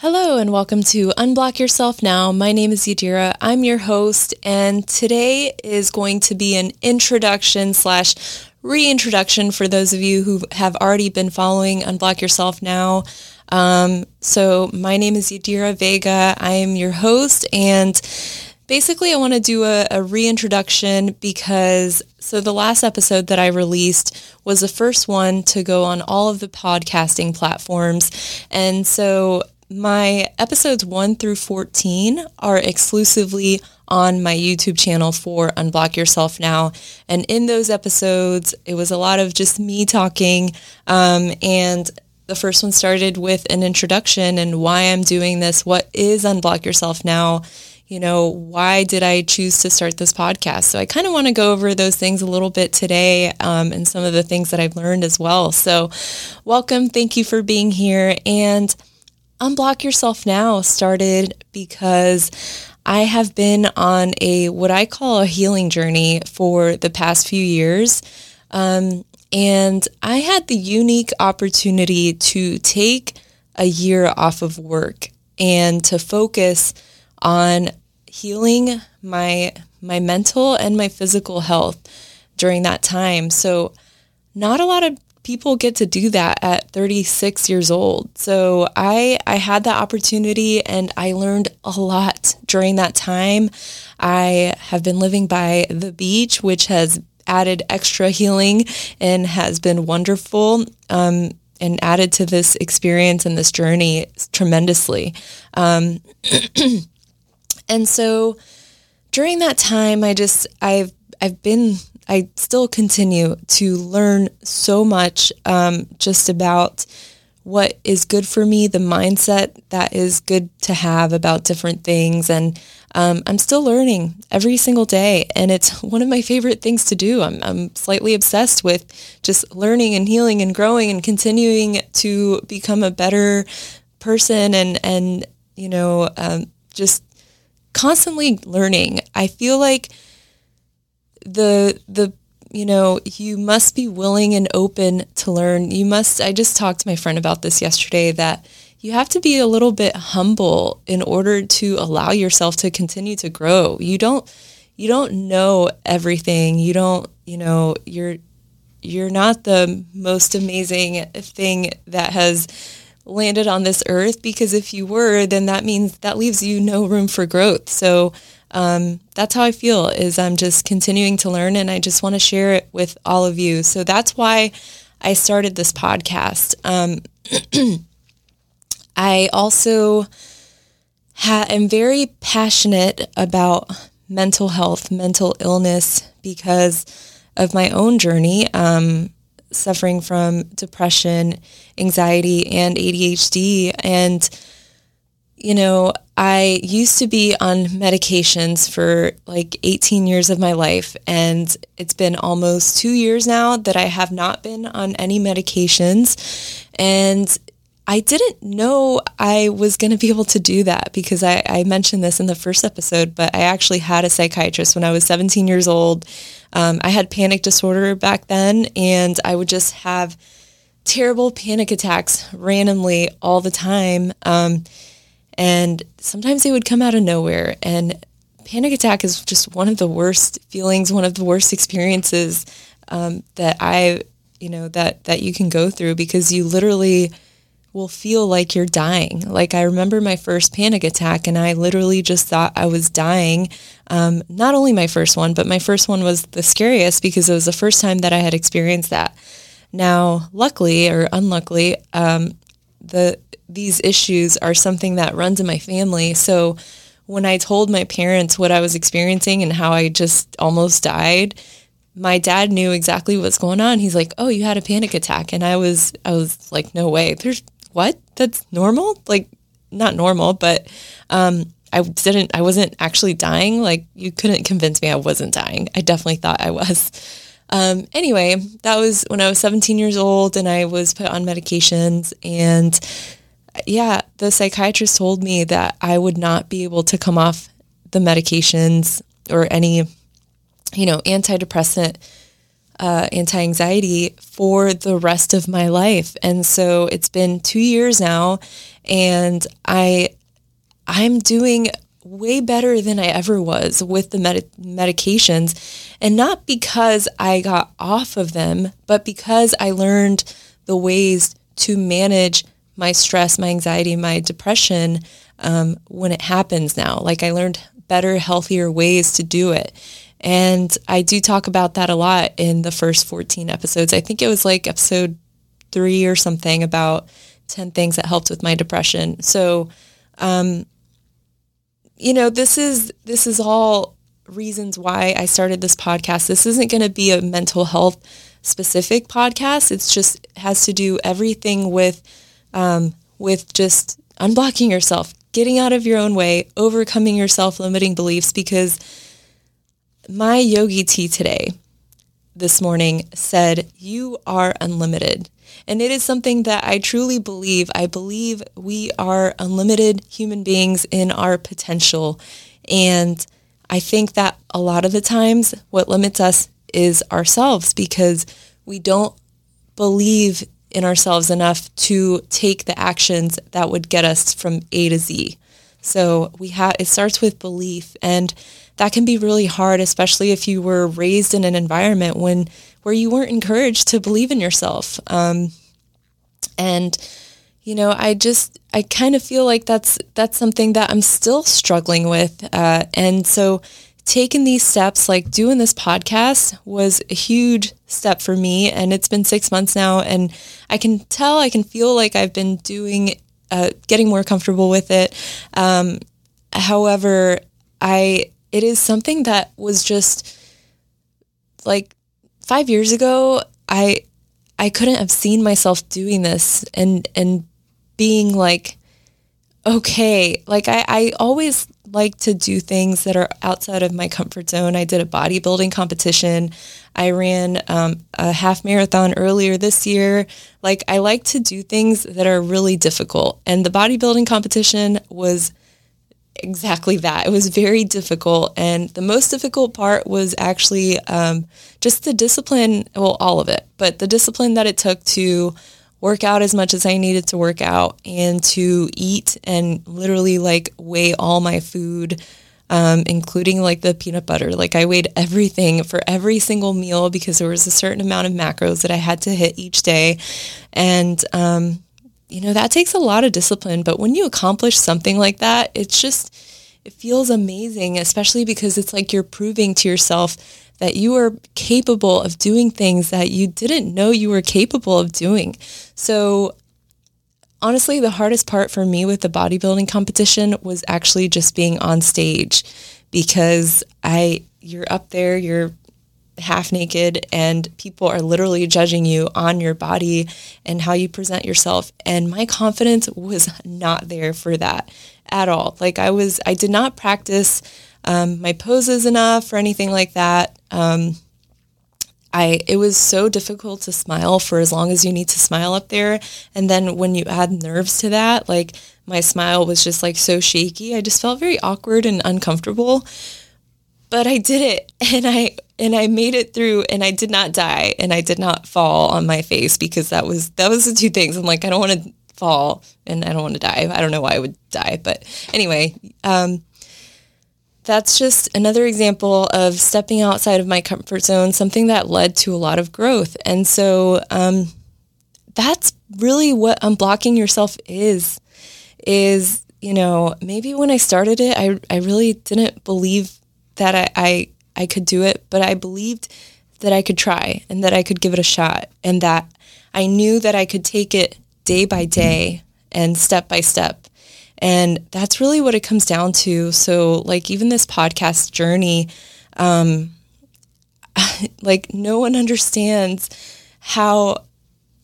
Hello and welcome to Unblock Yourself Now. My name is Yadira. I'm your host, and today is going to be an introduction slash reintroduction for those of you who have already been following Unblock Yourself Now. Um, so my name is Yadira Vega. I am your host, and basically I want to do a, a reintroduction because so the last episode that I released was the first one to go on all of the podcasting platforms, and so my episodes 1 through 14 are exclusively on my YouTube channel for Unblock Yourself Now. And in those episodes, it was a lot of just me talking. Um, and the first one started with an introduction and why I'm doing this. What is Unblock Yourself Now? You know, why did I choose to start this podcast? So I kind of want to go over those things a little bit today um, and some of the things that I've learned as well. So, welcome. Thank you for being here. And Unblock Yourself Now started because I have been on a what I call a healing journey for the past few years. Um, and I had the unique opportunity to take a year off of work and to focus on healing my my mental and my physical health during that time. So not a lot of people get to do that at 36 years old. So I I had that opportunity and I learned a lot during that time. I have been living by the beach, which has added extra healing and has been wonderful. Um, and added to this experience and this journey tremendously. Um, and so during that time, I just I've I've been I still continue to learn so much um, just about what is good for me, the mindset that is good to have about different things. And um, I'm still learning every single day. And it's one of my favorite things to do. I'm, I'm slightly obsessed with just learning and healing and growing and continuing to become a better person and, and you know, um, just constantly learning. I feel like the the you know you must be willing and open to learn. You must i just talked to my friend about this yesterday that you have to be a little bit humble in order to allow yourself to continue to grow. You don't you don't know everything. You don't you know you're you're not the most amazing thing that has landed on this earth because if you were then that means that leaves you no room for growth. So um, that's how I feel is I'm just continuing to learn and I just want to share it with all of you. So that's why I started this podcast. Um, I also ha- am very passionate about mental health, mental illness because of my own journey, um, suffering from depression, anxiety, and ADHD. And you know, I used to be on medications for like 18 years of my life, and it's been almost two years now that I have not been on any medications. And I didn't know I was going to be able to do that because I, I, mentioned this in the first episode, but I actually had a psychiatrist when I was 17 years old. Um, I had panic disorder back then, and I would just have terrible panic attacks randomly all the time. Um, and sometimes they would come out of nowhere. And panic attack is just one of the worst feelings, one of the worst experiences um, that I, you know, that that you can go through because you literally will feel like you're dying. Like I remember my first panic attack, and I literally just thought I was dying. Um, not only my first one, but my first one was the scariest because it was the first time that I had experienced that. Now, luckily or unluckily, um, the these issues are something that runs in my family. So when I told my parents what I was experiencing and how I just almost died, my dad knew exactly what's going on. He's like, "Oh, you had a panic attack." And I was I was like, "No way. There's what? That's normal?" Like not normal, but um I didn't I wasn't actually dying. Like you couldn't convince me I wasn't dying. I definitely thought I was. Um, anyway, that was when I was 17 years old and I was put on medications and yeah, the psychiatrist told me that I would not be able to come off the medications or any, you know, antidepressant, uh, anti anxiety for the rest of my life. And so it's been two years now, and I I'm doing way better than I ever was with the med- medications. And not because I got off of them, but because I learned the ways to manage my stress, my anxiety, my depression um, when it happens now. Like I learned better, healthier ways to do it. And I do talk about that a lot in the first 14 episodes. I think it was like episode three or something about 10 things that helped with my depression. So, um, you know, this is, this is all reasons why I started this podcast. This isn't going to be a mental health specific podcast. It's just has to do everything with, um, with just unblocking yourself, getting out of your own way, overcoming your self-limiting beliefs because my yogi tea today this morning said, You are unlimited. And it is something that I truly believe. I believe we are unlimited human beings in our potential. And I think that a lot of the times what limits us is ourselves because we don't believe in ourselves enough to take the actions that would get us from A to Z. So we have it starts with belief and that can be really hard, especially if you were raised in an environment when where you weren't encouraged to believe in yourself. Um, and you know, I just I kind of feel like that's that's something that I'm still struggling with. Uh, and so taking these steps, like doing this podcast, was a huge step for me. And it's been six months now, and I can tell, I can feel like I've been doing, uh, getting more comfortable with it. Um, however, I it is something that was just like five years ago, I I couldn't have seen myself doing this and and being like okay. Like I, I always like to do things that are outside of my comfort zone. I did a bodybuilding competition. I ran um, a half marathon earlier this year. Like I like to do things that are really difficult. And the bodybuilding competition was exactly that. It was very difficult. And the most difficult part was actually um, just the discipline, well, all of it, but the discipline that it took to work out as much as I needed to work out and to eat and literally like weigh all my food. Um, including like the peanut butter. Like I weighed everything for every single meal because there was a certain amount of macros that I had to hit each day. And um, you know, that takes a lot of discipline. But when you accomplish something like that, it's just, it feels amazing, especially because it's like you're proving to yourself that you are capable of doing things that you didn't know you were capable of doing. So, honestly, the hardest part for me with the bodybuilding competition was actually just being on stage because I, you're up there, you're half naked and people are literally judging you on your body and how you present yourself and my confidence was not there for that at all like i was i did not practice um, my poses enough or anything like that. Um, I it was so difficult to smile for as long as you need to smile up there. And then when you add nerves to that like my smile was just like so shaky. I just felt very awkward and uncomfortable. But I did it. And I and I made it through and I did not die and I did not fall on my face because that was that was the two things. I'm like I don't want to fall and I don't want to die. I don't know why I would die, but anyway, um, that's just another example of stepping outside of my comfort zone, something that led to a lot of growth. And so um, that's really what unblocking yourself is is you know maybe when i started it i, I really didn't believe that I, I I could do it, but I believed that I could try and that I could give it a shot and that I knew that I could take it day by day and step by step. And that's really what it comes down to. So, like, even this podcast journey, um, like, no one understands how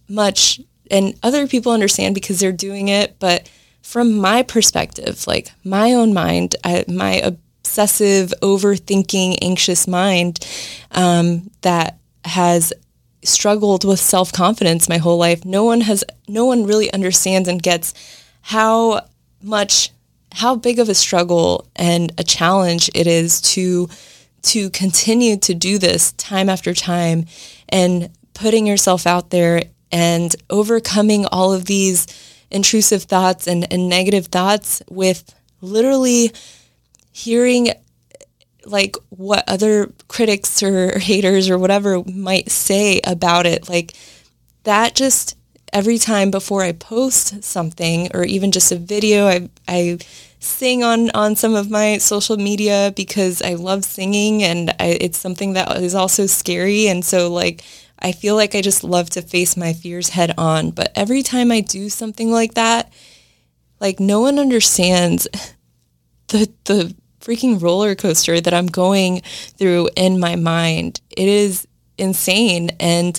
much, and other people understand because they're doing it, but from my perspective, like my own mind, I, my obsessive, overthinking, anxious mind um, that has struggled with self confidence my whole life. No one has, no one really understands and gets how much, how big of a struggle and a challenge it is to to continue to do this time after time and putting yourself out there and overcoming all of these intrusive thoughts and, and negative thoughts with literally hearing like what other critics or haters or whatever might say about it. Like that just every time before I post something or even just a video, I, I sing on, on some of my social media because I love singing and I, it's something that is also scary. And so like, I feel like I just love to face my fears head on. But every time I do something like that, like no one understands the, the freaking roller coaster that I'm going through in my mind. It is insane. And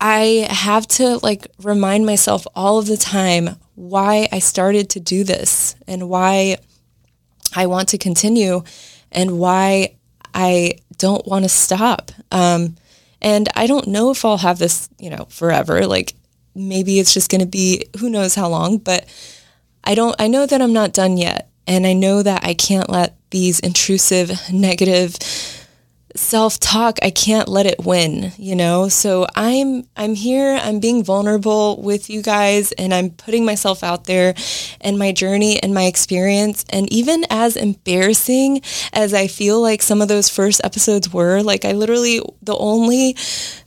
I have to like remind myself all of the time why I started to do this and why I want to continue and why I don't want to stop. Um, and I don't know if I'll have this, you know, forever. Like maybe it's just going to be who knows how long, but I don't, I know that I'm not done yet. And I know that I can't let these intrusive, negative self-talk, I can't let it win, you know? So I'm I'm here, I'm being vulnerable with you guys and I'm putting myself out there and my journey and my experience and even as embarrassing as I feel like some of those first episodes were, like I literally the only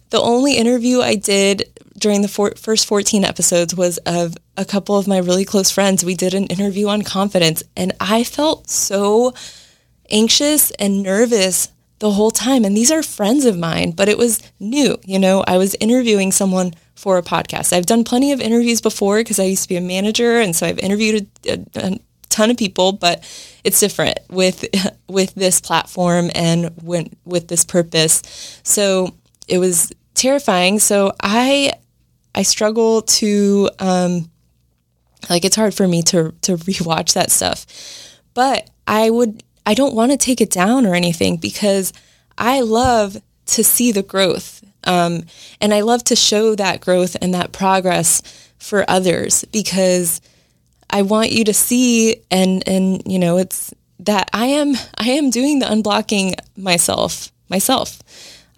the only interview I did during the for- first 14 episodes was of a couple of my really close friends. We did an interview on confidence, and I felt so anxious and nervous the whole time. And these are friends of mine, but it was new. You know, I was interviewing someone for a podcast. I've done plenty of interviews before because I used to be a manager, and so I've interviewed a, a, ton of people, but it's different with with this platform and when, with this purpose. So it was terrifying. So I I struggle to um, like it's hard for me to to rewatch that stuff. But I would I don't want to take it down or anything because I love to see the growth. Um, and I love to show that growth and that progress for others because I want you to see and and you know it's that I am I am doing the unblocking myself myself.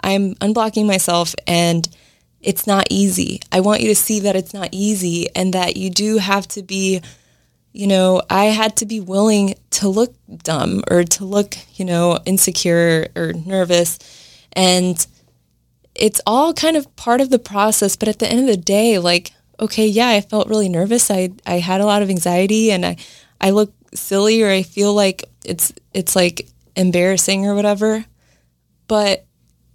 I'm unblocking myself and it's not easy. I want you to see that it's not easy and that you do have to be, you know, I had to be willing to look dumb or to look, you know, insecure or nervous. And it's all kind of part of the process. But at the end of the day, like, okay, yeah, I felt really nervous. I, I had a lot of anxiety and I, I look silly or I feel like it's, it's like embarrassing or whatever. But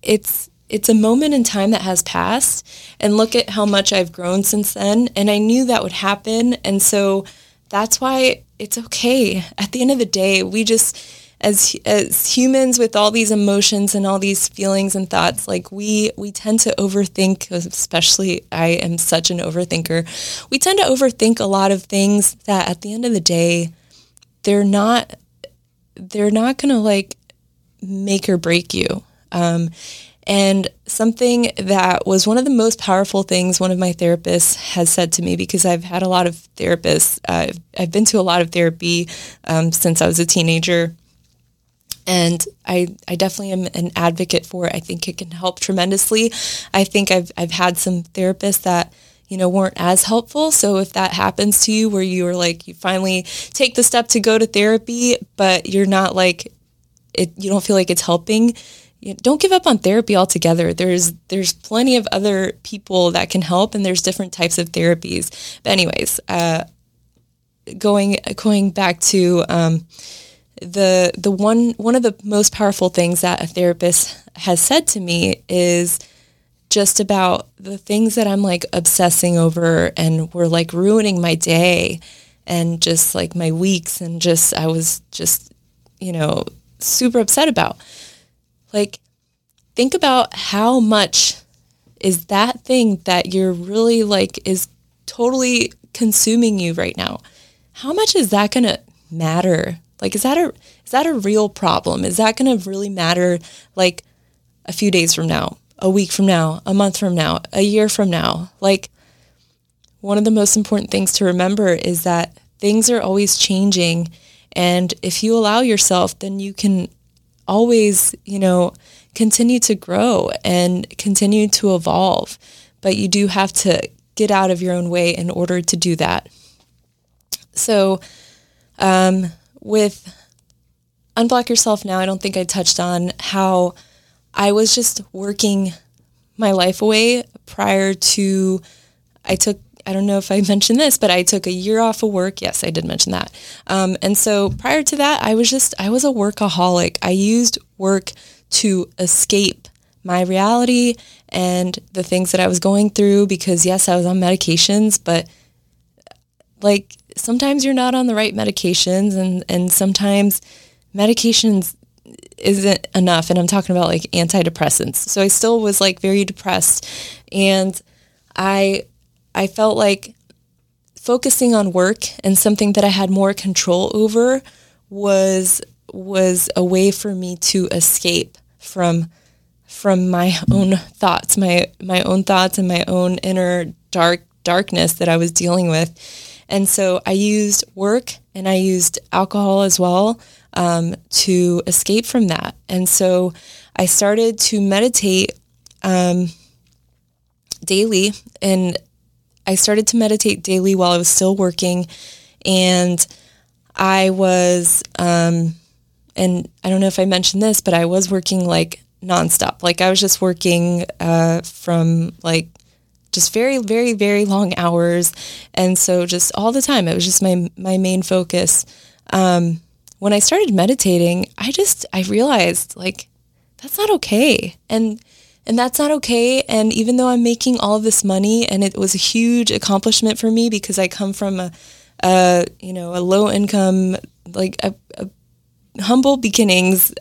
it's, it's a moment in time that has passed and look at how much I've grown since then. And I knew that would happen. And so that's why it's okay. At the end of the day, we just, as, as humans with all these emotions and all these feelings and thoughts, like we, we tend to overthink, especially I am such an overthinker. We tend to overthink a lot of things that at the end of the day, they're not, they're not going to like make or break you. Um, and something that was one of the most powerful things one of my therapists has said to me, because I've had a lot of therapists, uh, I've been to a lot of therapy um, since I was a teenager. And I, I definitely am an advocate for it. I think it can help tremendously. I think I've, I've had some therapists that, you know, weren't as helpful. So if that happens to you where you are like, you finally take the step to go to therapy, but you're not like, it, you don't feel like it's helping, don't give up on therapy altogether. There's there's plenty of other people that can help, and there's different types of therapies. But anyways, uh, going going back to um, the the one one of the most powerful things that a therapist has said to me is just about the things that I'm like obsessing over and were like ruining my day and just like my weeks and just I was just you know super upset about like, think about how much is that thing that you're really like is totally consuming you right now. How much is that going to matter? Like, is that a is that a real problem? Is that going to really matter? Like, a few days from now, a week from now, a month from now, a year from now. Like, one of the most important things to remember is that things are always changing. And if you allow yourself, then you can always, you know, continue to grow and continue to evolve. But you do have to get out of your own way in order to do that. So, um, with Unblock Yourself Now, I don't think I touched on how I was just working my life away prior to I took I don't know if I mentioned this, but I took a year off of work. Yes, I did mention that. Um, and so prior to that, I was just I was a workaholic. I used work to escape my reality and the things that I was going through because yes, I was on medications, but like sometimes you're not on the right medications and and sometimes medications isn't enough and I'm talking about like antidepressants. So I still was like very depressed and I I felt like focusing on work and something that I had more control over was was a way for me to escape from from my own thoughts, my my own thoughts and my own inner dark darkness that I was dealing with. And so I used work and I used alcohol as well um, to escape from that. And so I started to meditate um, daily, and I started to meditate daily while I was still working, and I was, um, and I don't know if I mentioned this, but I was working like nonstop. Like I was just working uh, from like just very, very, very long hours, and so just all the time. It was just my my main focus. Um, when I started meditating, I just I realized like that's not okay, and and that's not okay. And even though I'm making all this money, and it was a huge accomplishment for me because I come from a, a you know a low income like a, a humble beginnings,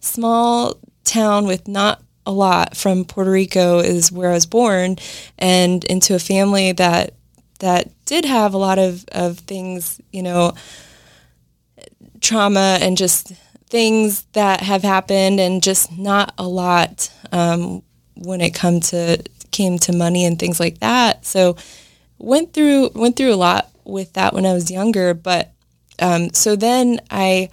small town with not a lot from Puerto Rico is where I was born, and into a family that that did have a lot of, of things, you know, trauma and just things that have happened, and just not a lot um, when it come to came to money and things like that. So went through went through a lot with that when I was younger, but um, so then I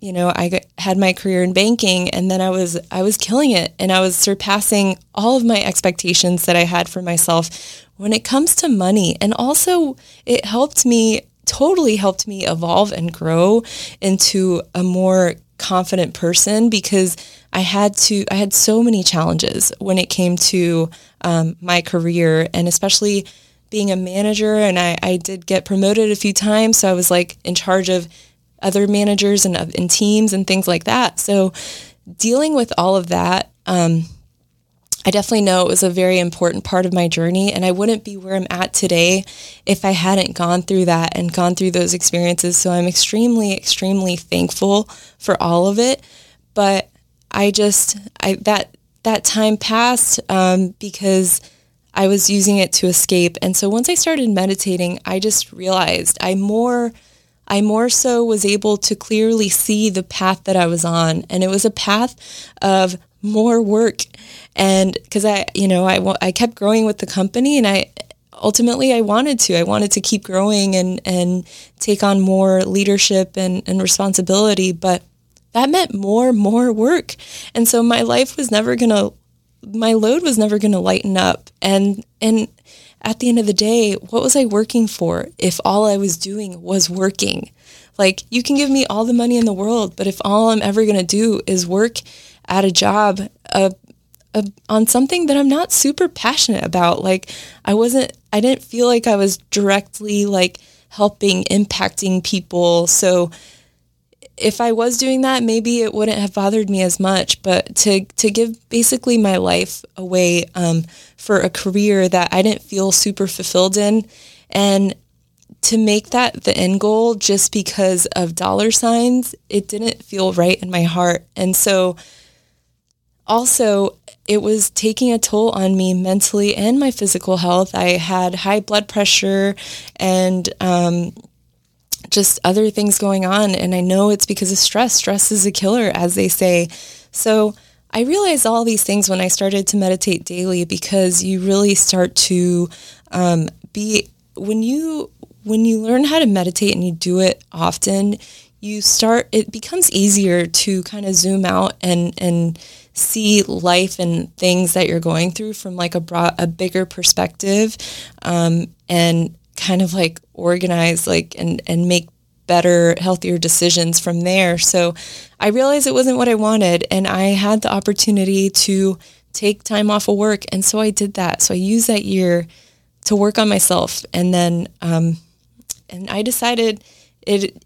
you know, I had my career in banking and then I was I was killing it and I was surpassing all of my expectations that I had for myself when it comes to money. And also it helped me totally helped me evolve and grow into a more confident person because I had to I had so many challenges when it came to um, my career and especially being a manager and I, I did get promoted a few times so I was like in charge of other managers and, and teams and things like that. So dealing with all of that, um, I definitely know it was a very important part of my journey, and I wouldn't be where I'm at today if I hadn't gone through that and gone through those experiences. So I'm extremely, extremely thankful for all of it. But I just, I that that time passed um, because I was using it to escape. And so once I started meditating, I just realized I more I more so was able to clearly see the path that I was on. And it was a path of more work. And because I, you know, I, I kept growing with the company and I ultimately I wanted to. I wanted to keep growing and, and take on more leadership and, and responsibility. But that meant more, more work. And so my life was never going to, my load was never going to lighten up. And, and, at the end of the day, what was I working for if all I was doing was working? Like, you can give me all the money in the world, but if all I'm ever going to do is work at a job uh, uh, on something that I'm not super passionate about, like, I wasn't, I didn't feel like I was directly like helping, impacting people. So, if I was doing that, maybe it wouldn't have bothered me as much. But to to give basically my life away um, for a career that I didn't feel super fulfilled in, and to make that the end goal just because of dollar signs, it didn't feel right in my heart. And so, also, it was taking a toll on me mentally and my physical health. I had high blood pressure and um, just other things going on. And I know it's because of stress. Stress is a killer, as they say. So I realized all these things when I started to meditate daily because you really start to um, be, when you, when you learn how to meditate and you do it often, you start it becomes easier to kind of zoom out and and see life and things that you're going through from like a broad, a bigger perspective um, and kind of like organize like and and make better healthier decisions from there. So i realized it wasn't what i wanted and i had the opportunity to take time off of work and so i did that. So i used that year to work on myself and then um, and i decided it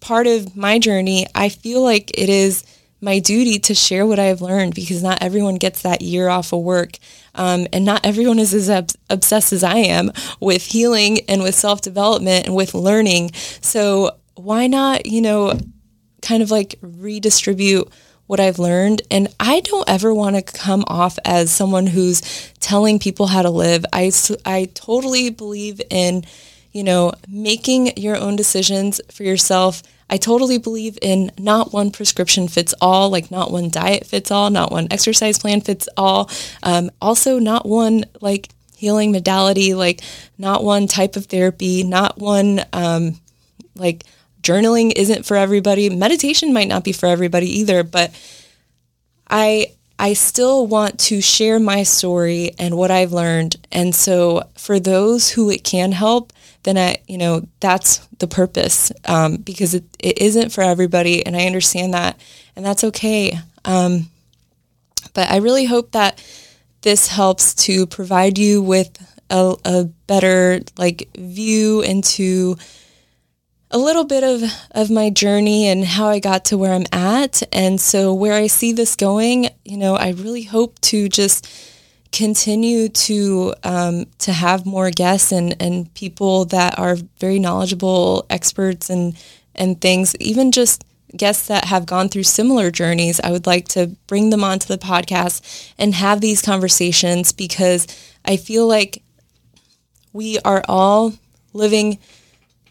part of my journey, I feel like it is my duty to share what I've learned because not everyone gets that year off of work. Um, and not everyone is as ob- obsessed as I am with healing and with self development and with learning. So, why not, you know, kind of like redistribute what I've learned? And I don't ever want to come off as someone who's telling people how to live. I, I totally believe in you know, making your own decisions for yourself. I totally believe in not one prescription fits all, like not one diet fits all, not one exercise plan fits all. Um, also, not one like healing modality, like not one type of therapy, not one um, like journaling isn't for everybody. Meditation might not be for everybody either, but I I still want to share my story and what I've learned. And so for those who it can help, then I, you know, that's the purpose um, because it, it isn't for everybody. And I understand that. And that's okay. Um, but I really hope that this helps to provide you with a, a better like view into a little bit of, of my journey and how I got to where I'm at. And so where I see this going, you know, I really hope to just continue to um, to have more guests and, and people that are very knowledgeable experts and and things, even just guests that have gone through similar journeys. I would like to bring them onto the podcast and have these conversations because I feel like we are all living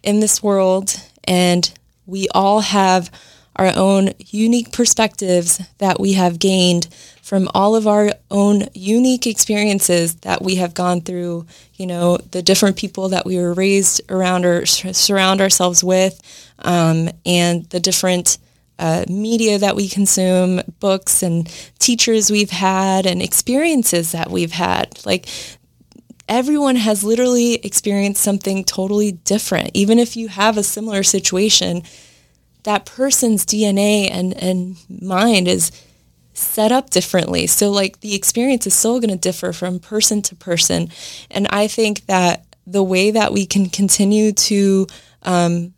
in this world and we all have our own unique perspectives that we have gained from all of our own unique experiences that we have gone through, you know, the different people that we were raised around or surround ourselves with, um, and the different uh, media that we consume, books and teachers we've had, and experiences that we've had. Like, everyone has literally experienced something totally different. Even if you have a similar situation, that person's DNA and, and mind is set up differently. So like the experience is still going to differ from person to person. And I think that the way that we can continue to um,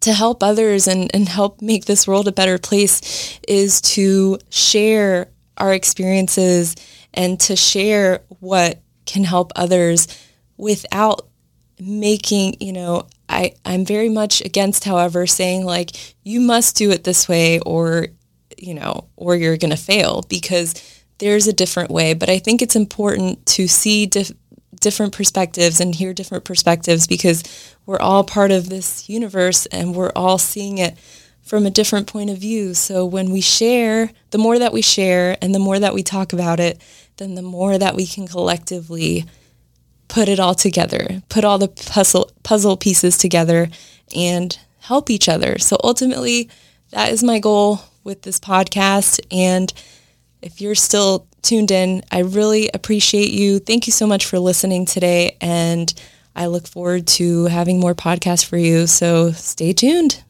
to help others and, and help make this world a better place is to share our experiences and to share what can help others without making, you know, I, I'm very much against, however, saying like, you must do it this way or you know, or you're going to fail because there's a different way. But I think it's important to see dif- different perspectives and hear different perspectives because we're all part of this universe and we're all seeing it from a different point of view. So when we share, the more that we share and the more that we talk about it, then the more that we can collectively put it all together, put all the puzzle puzzle pieces together and help each other. So ultimately, that is my goal with this podcast. And if you're still tuned in, I really appreciate you. Thank you so much for listening today. And I look forward to having more podcasts for you. So stay tuned.